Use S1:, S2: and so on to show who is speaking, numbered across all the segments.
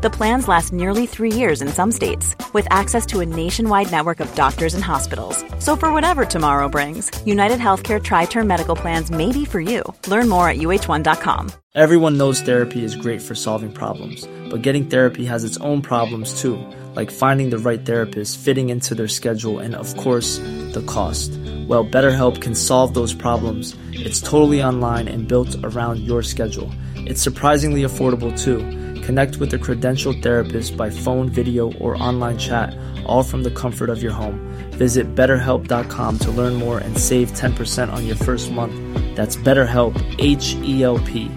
S1: The plans last nearly three years in some states, with access to a nationwide network of doctors and hospitals. So, for whatever tomorrow brings, United Healthcare Tri Term Medical Plans may be for you. Learn more at uh1.com.
S2: Everyone knows therapy is great for solving problems, but getting therapy has its own problems too, like finding the right therapist, fitting into their schedule, and of course, the cost. Well, BetterHelp can solve those problems. It's totally online and built around your schedule. It's surprisingly affordable too. Connect with a credentialed therapist by phone, video, or online chat, all from the comfort of your home. Visit betterhelp.com to learn more and save 10% on your first month. That's BetterHelp, H E L P.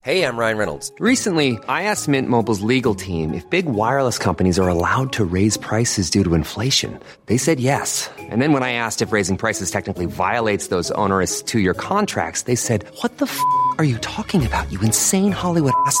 S3: Hey, I'm Ryan Reynolds. Recently, I asked Mint Mobile's legal team if big wireless companies are allowed to raise prices due to inflation. They said yes. And then when I asked if raising prices technically violates those onerous two year contracts, they said, What the f are you talking about, you insane Hollywood ass?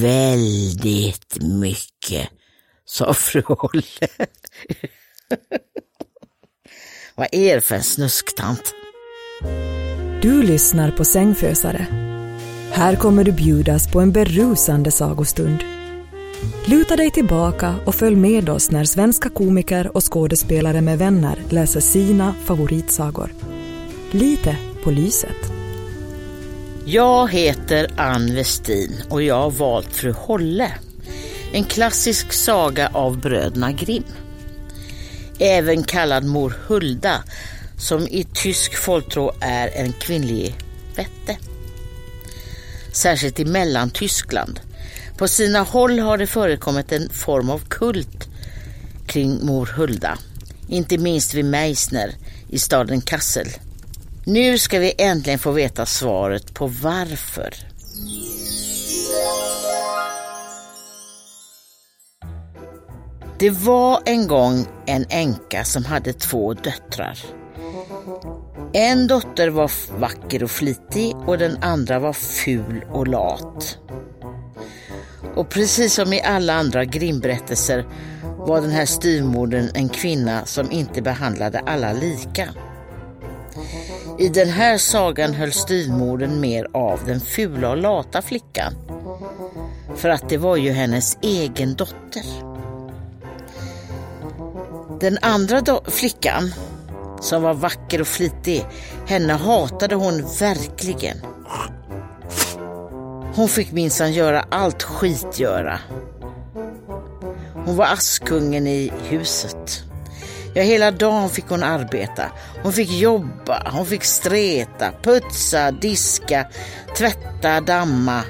S4: Väldigt mycket, sa fru Olle. Vad är det för en snusktant?
S5: Du lyssnar på Sängfösare. Här kommer du bjudas på en berusande sagostund. Luta dig tillbaka och följ med oss när svenska komiker och skådespelare med vänner läser sina favoritsagor. Lite på lyset.
S4: Jag heter Ann Westin och jag har valt Fru Holle. En klassisk saga av bröderna Grimm. Även kallad Mor Hulda, som i tysk folktro är en kvinnlig vätte. Särskilt i Mellantyskland. På sina håll har det förekommit en form av kult kring Mor Hulda. Inte minst vid Meissner i staden Kassel. Nu ska vi äntligen få veta svaret på varför. Det var en gång en änka som hade två döttrar. En dotter var vacker och flitig och den andra var ful och lat. Och precis som i alla andra Grimberättelser var den här styvmodern en kvinna som inte behandlade alla lika. I den här sagan höll styvmodern mer av den fula och lata flickan. För att det var ju hennes egen dotter. Den andra do- flickan, som var vacker och flitig, henne hatade hon verkligen. Hon fick minsann göra allt skitgöra. Hon var askungen i huset. Ja, hela dagen fick hon arbeta. Hon fick jobba, hon fick streta, putsa, diska, tvätta, damma.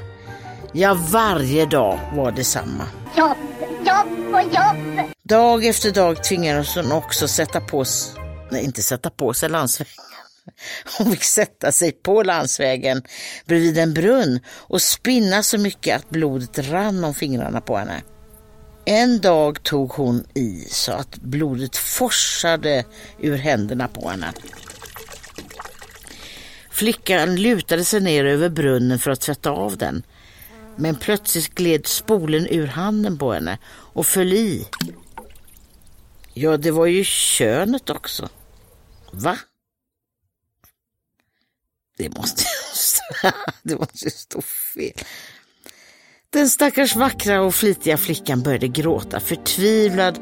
S4: Ja, varje dag var det samma.
S6: Jobb, jobb och jobb.
S4: Dag efter dag tvingades hon också sätta på s- nej, inte sätta på sig landsvägen. Hon fick sätta sig på landsvägen bredvid en brunn och spinna så mycket att blodet rann om fingrarna på henne. En dag tog hon i så att blodet forsade ur händerna på henne. Flickan lutade sig ner över brunnen för att tvätta av den. Men plötsligt gled spolen ur handen på henne och föll i. Ja, det var ju könet också. Va? Det måste, ju stå fel. Den stackars vackra och flitiga flickan började gråta. Förtvivlad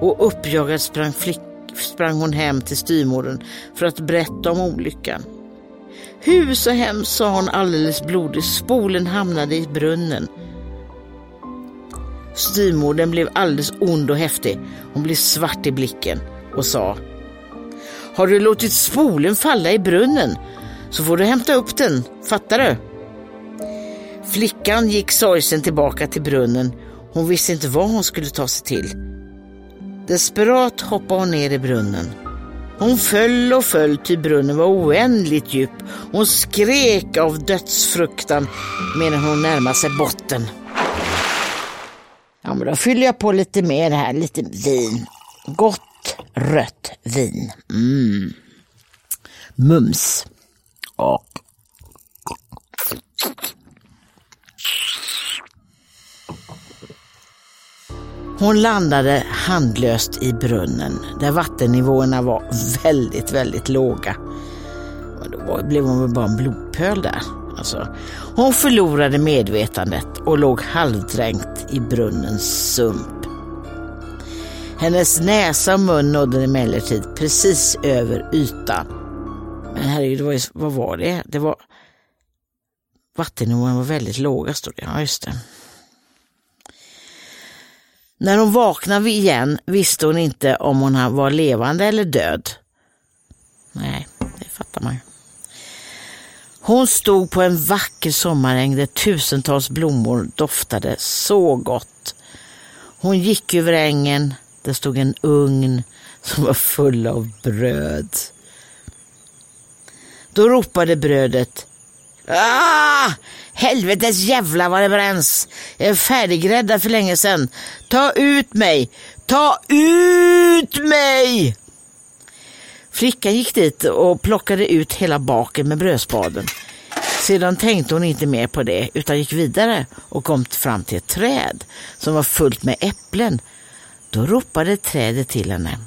S4: och uppjagad sprang, flick, sprang hon hem till styvmodern för att berätta om olyckan. Hur så hemskt, sa hon alldeles blodig. Spolen hamnade i brunnen. Styrmodern blev alldeles ond och häftig. Hon blev svart i blicken och sa Har du låtit spolen falla i brunnen så får du hämta upp den, fattar du? Flickan gick sorgsen tillbaka till brunnen. Hon visste inte vad hon skulle ta sig till. Desperat hoppade hon ner i brunnen. Hon föll och föll till brunnen var oändligt djup. Hon skrek av dödsfruktan medan hon närmade sig botten. Ja, men då fyller jag på lite mer här, lite vin. Gott rött vin. Mm. Mums. Och Hon landade handlöst i brunnen där vattennivåerna var väldigt, väldigt låga. Och då blev hon väl bara en blodpöl där. Alltså, hon förlorade medvetandet och låg halvdränkt i brunnens sump. Hennes näsa och mun nådde emellertid precis över ytan. Men herregud, vad, vad var det? Det var vattennivån var väldigt låga, stod det. Ja, just det. När hon vaknade igen visste hon inte om hon var levande eller död. Nej, det fattar man ju. Hon stod på en vacker sommaräng där tusentals blommor doftade så gott. Hon gick över ängen, där stod en ugn som var full av bröd. Då ropade brödet Ah! Helvetes jävla vad det bränns. Jag är färdiggräddad för länge sedan. Ta ut mig! Ta ut mig! Flickan gick dit och plockade ut hela baken med brödspaden. Sedan tänkte hon inte mer på det utan gick vidare och kom fram till ett träd som var fullt med äpplen. Då ropade trädet till henne.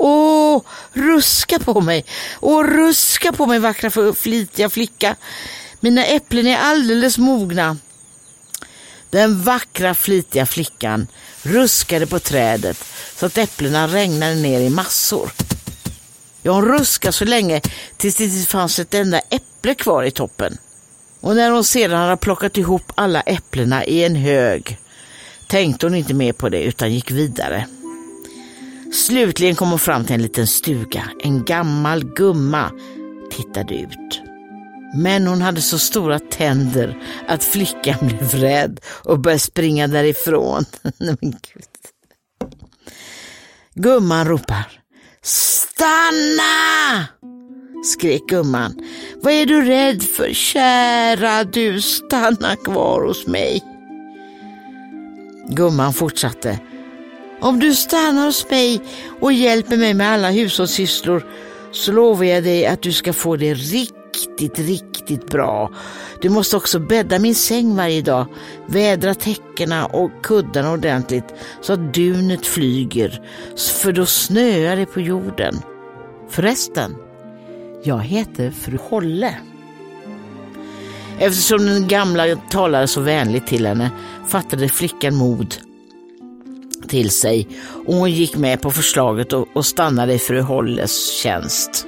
S4: Åh, ruska på mig! Åh, ruska på mig vackra flitiga flicka! Mina äpplen är alldeles mogna. Den vackra flitiga flickan ruskade på trädet så att äpplena regnade ner i massor. Ja, hon ruskade så länge tills det inte fanns ett enda äpple kvar i toppen. Och när hon sedan hade plockat ihop alla äpplena i en hög tänkte hon inte mer på det utan gick vidare. Slutligen kom hon fram till en liten stuga. En gammal gumma tittade ut. Men hon hade så stora tänder att flickan blev rädd och började springa därifrån. Gumman ropar. Stanna! skrek gumman. Vad är du rädd för? Kära du, stanna kvar hos mig. Gumman fortsatte. Om du stannar hos mig och hjälper mig med alla hushållssysslor så lovar jag dig att du ska få det riktigt, riktigt bra. Du måste också bädda min säng varje dag, vädra täckena och kuddarna ordentligt så att dunet flyger, för då snöar det på jorden. Förresten, jag heter fru Holle. Eftersom den gamla talade så vänligt till henne fattade flickan mod till sig och hon gick med på förslaget och, och stannade i fru Holles tjänst.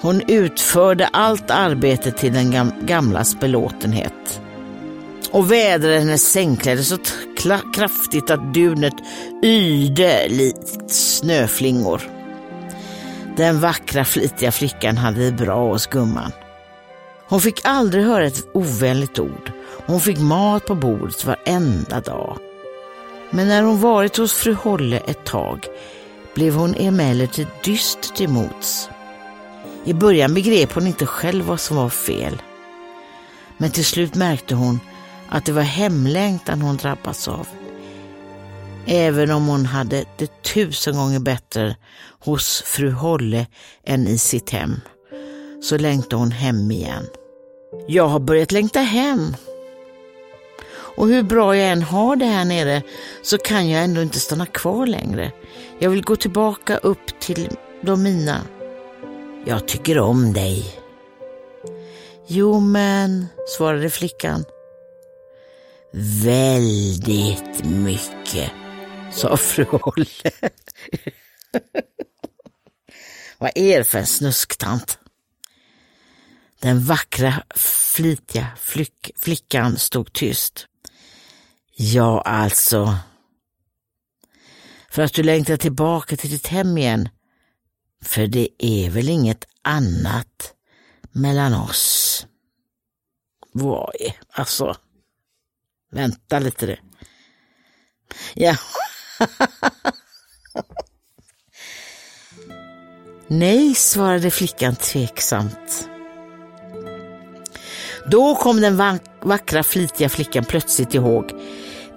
S4: Hon utförde allt arbete till den gam gamlas belåtenhet och vädrade hennes sängkläder så kraftigt att dunet yrde likt snöflingor. Den vackra flitiga flickan hade det bra hos gumman. Hon fick aldrig höra ett ovänligt ord. Hon fick mat på bordet varenda dag. Men när hon varit hos fru Holle ett tag blev hon emellertid dyst till mots. I början begrep hon inte själv vad som var fel. Men till slut märkte hon att det var hemlängtan hon drabbats av. Även om hon hade det tusen gånger bättre hos fru Holle än i sitt hem, så längtade hon hem igen. Jag har börjat längta hem, och hur bra jag än har det här nere så kan jag ändå inte stanna kvar längre. Jag vill gå tillbaka upp till de mina. Jag tycker om dig. Jo men, svarade flickan. Väldigt mycket, sa fru Holle. Vad är det för en snusktant? Den vackra, flitiga flick, flickan stod tyst. Ja, alltså. För att du längtar tillbaka till ditt hem igen. För det är väl inget annat mellan oss. Vad är, alltså. Vänta lite du. Ja. Nej, svarade flickan tveksamt. Då kom den vackra flitiga flickan plötsligt ihåg.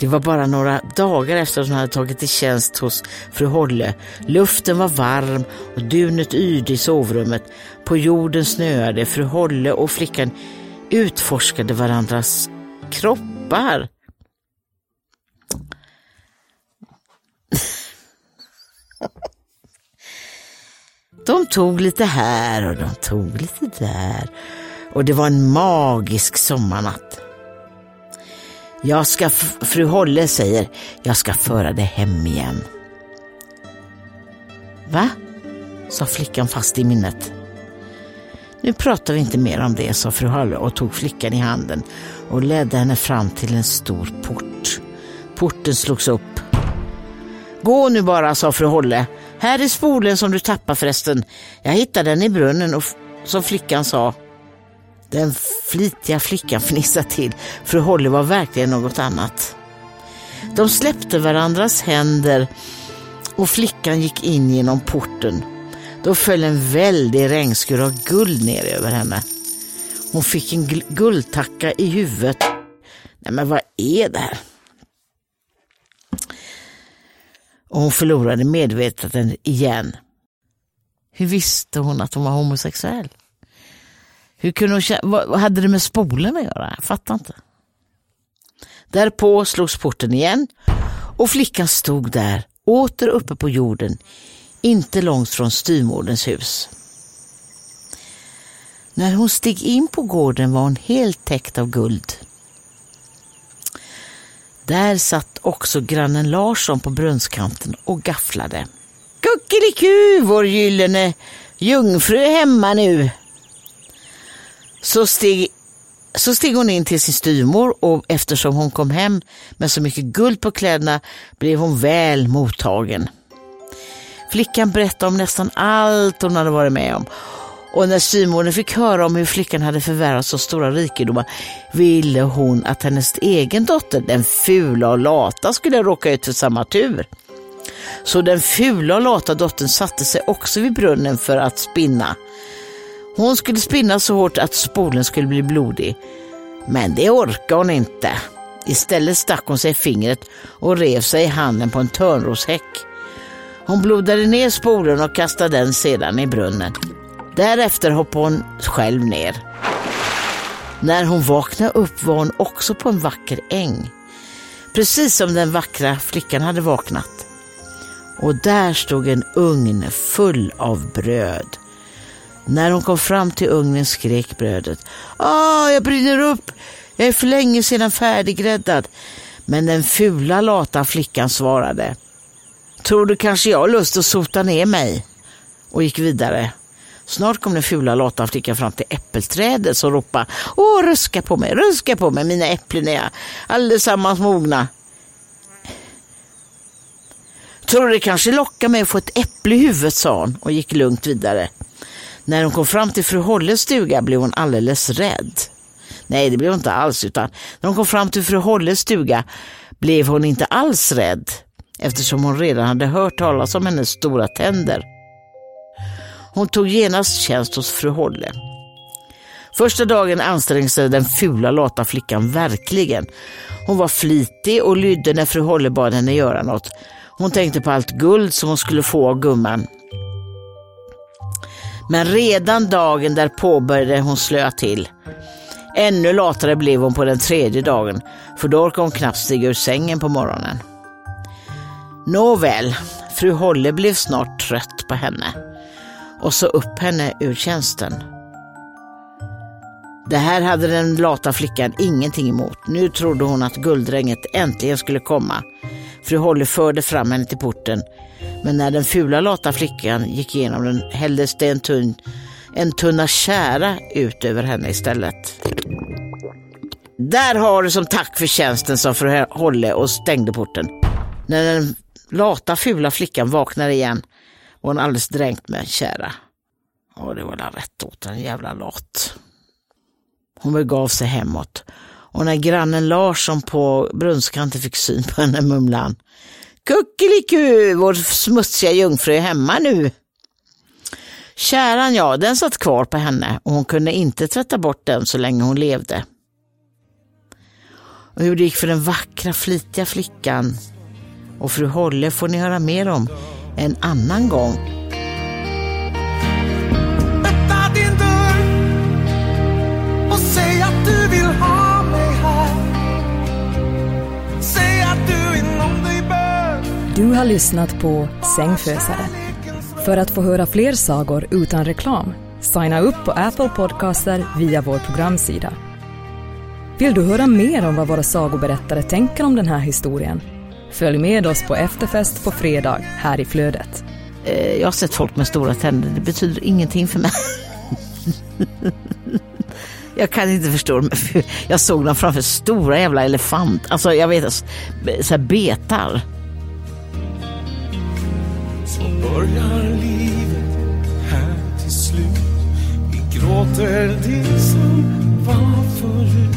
S4: Det var bara några dagar efter att hon hade tagit i tjänst hos fru Holle. Luften var varm och dunet yrde i sovrummet. På jorden snöade. Fru Holle och flickan utforskade varandras kroppar. De tog lite här och de tog lite där och det var en magisk sommarnatt. Jag ska, fru Holle säger, jag ska föra dig hem igen. Va? sa flickan fast i minnet. Nu pratar vi inte mer om det, sa fru Holle och tog flickan i handen och ledde henne fram till en stor port. Porten slogs upp. Gå nu bara, sa fru Holle. Här är spolen som du tappade förresten. Jag hittade den i brunnen och som flickan sa. Den flitiga flickan fnissade till. Fru Holly var verkligen något annat. De släppte varandras händer och flickan gick in genom porten. Då föll en väldig regnskur av guld ner över henne. Hon fick en guldtacka i huvudet. Nej men vad är det här? Och hon förlorade medvetandet igen. Hur visste hon att hon var homosexuell? Hur kunde hon vad hade det med spolen att göra? Jag fattar inte. Därpå slogs porten igen och flickan stod där, åter uppe på jorden, inte långt från styrmordens hus. När hon steg in på gården var hon helt täckt av guld. Där satt också grannen Larsson på brunnskanten och gafflade. Kuckeliku, vår gyllene jungfru är hemma nu, så steg, så steg hon in till sin styrmor och eftersom hon kom hem med så mycket guld på kläderna blev hon väl mottagen. Flickan berättade om nästan allt hon hade varit med om och när styvmodern fick höra om hur flickan hade förvärvat så stora rikedomar ville hon att hennes egen dotter, den fula och lata, skulle råka ut för samma tur. Så den fula och lata dottern satte sig också vid brunnen för att spinna. Hon skulle spinna så hårt att spolen skulle bli blodig. Men det orkade hon inte. Istället stack hon sig i fingret och rev sig i handen på en törnroshäck. Hon blodade ner spolen och kastade den sedan i brunnen. Därefter hoppade hon själv ner. När hon vaknade upp var hon också på en vacker äng. Precis som den vackra flickan hade vaknat. Och där stod en ugn full av bröd. När hon kom fram till ugnen skrek brödet. Ah, jag brinner upp! Jag är för länge sedan färdiggräddad. Men den fula lata flickan svarade. Tror du kanske jag har lust att sota ner mig? Och gick vidare. Snart kom den fula lata flickan fram till äppelträdet och ropade. Åh, ruska på mig, ruska på mig, mina äpplen är allesammans mogna. Tror du det kanske lockar mig att få ett äpple i huvudet, sa hon och gick lugnt vidare. När hon kom fram till fru Holles stuga blev hon alldeles rädd. Nej, det blev hon inte alls, utan när hon kom fram till fru Holles stuga blev hon inte alls rädd eftersom hon redan hade hört talas om hennes stora tänder. Hon tog genast tjänst hos fru Holle. Första dagen ansträngde sig den fula lata flickan verkligen. Hon var flitig och lydde när fru Holle bad henne göra något. Hon tänkte på allt guld som hon skulle få av gumman. Men redan dagen där började hon slöa till. Ännu latare blev hon på den tredje dagen, för då orkade hon knappt stiga ur sängen på morgonen. Nåväl, fru Holle blev snart trött på henne och så upp henne ur tjänsten. Det här hade den lata flickan ingenting emot. Nu trodde hon att guldregnet äntligen skulle komma. Fru Holle förde fram henne till porten men när den fula lata flickan gick igenom den hälldes det en tunn en tunna kära ut över henne istället. Där har du som tack för tjänsten, sa fru Holle och stängde porten. När den lata fula flickan vaknade igen var hon alldeles dränkt med kära. Ja, det var la rätt åt en jävla lat. Hon begav sig hemåt och när grannen Larsson på brunnskanten fick syn på henne mumlade han. Kuckeliku, vår smutsiga jungfru är hemma nu. Käran ja, den satt kvar på henne och hon kunde inte tvätta bort den så länge hon levde. Och hur det gick för den vackra, flitiga flickan och fru Holle får ni höra mer om en annan gång.
S7: Du
S5: har lyssnat på Sängfösare. För att få höra fler sagor utan reklam, signa upp på Apple Podcaster via vår programsida. Vill du höra mer om vad våra sagoberättare tänker om den här historien? Följ med oss på efterfest på fredag här i flödet.
S4: Eh, jag har sett folk med stora tänder, det betyder ingenting för mig. Jag kan inte förstå det, jag såg dem framför stora jävla elefant, alltså jag vet, så här betar.
S7: Börjar livet här till slut. Vi gråter det som var förut.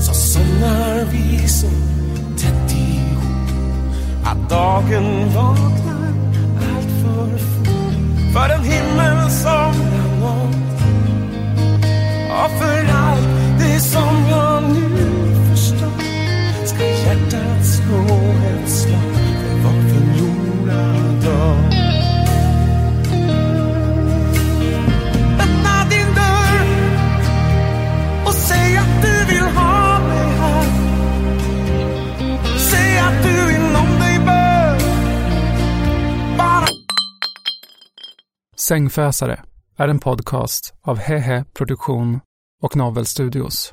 S7: Så somnar vi så tätt ihop. Att dagen vaknar allt för fort. För en himmel som jag nått. Och för allt det som jag nu förstår. Ska hjärtat slå ett slag
S8: Sängfösare är en podcast av Hehe Produktion och Novel Studios.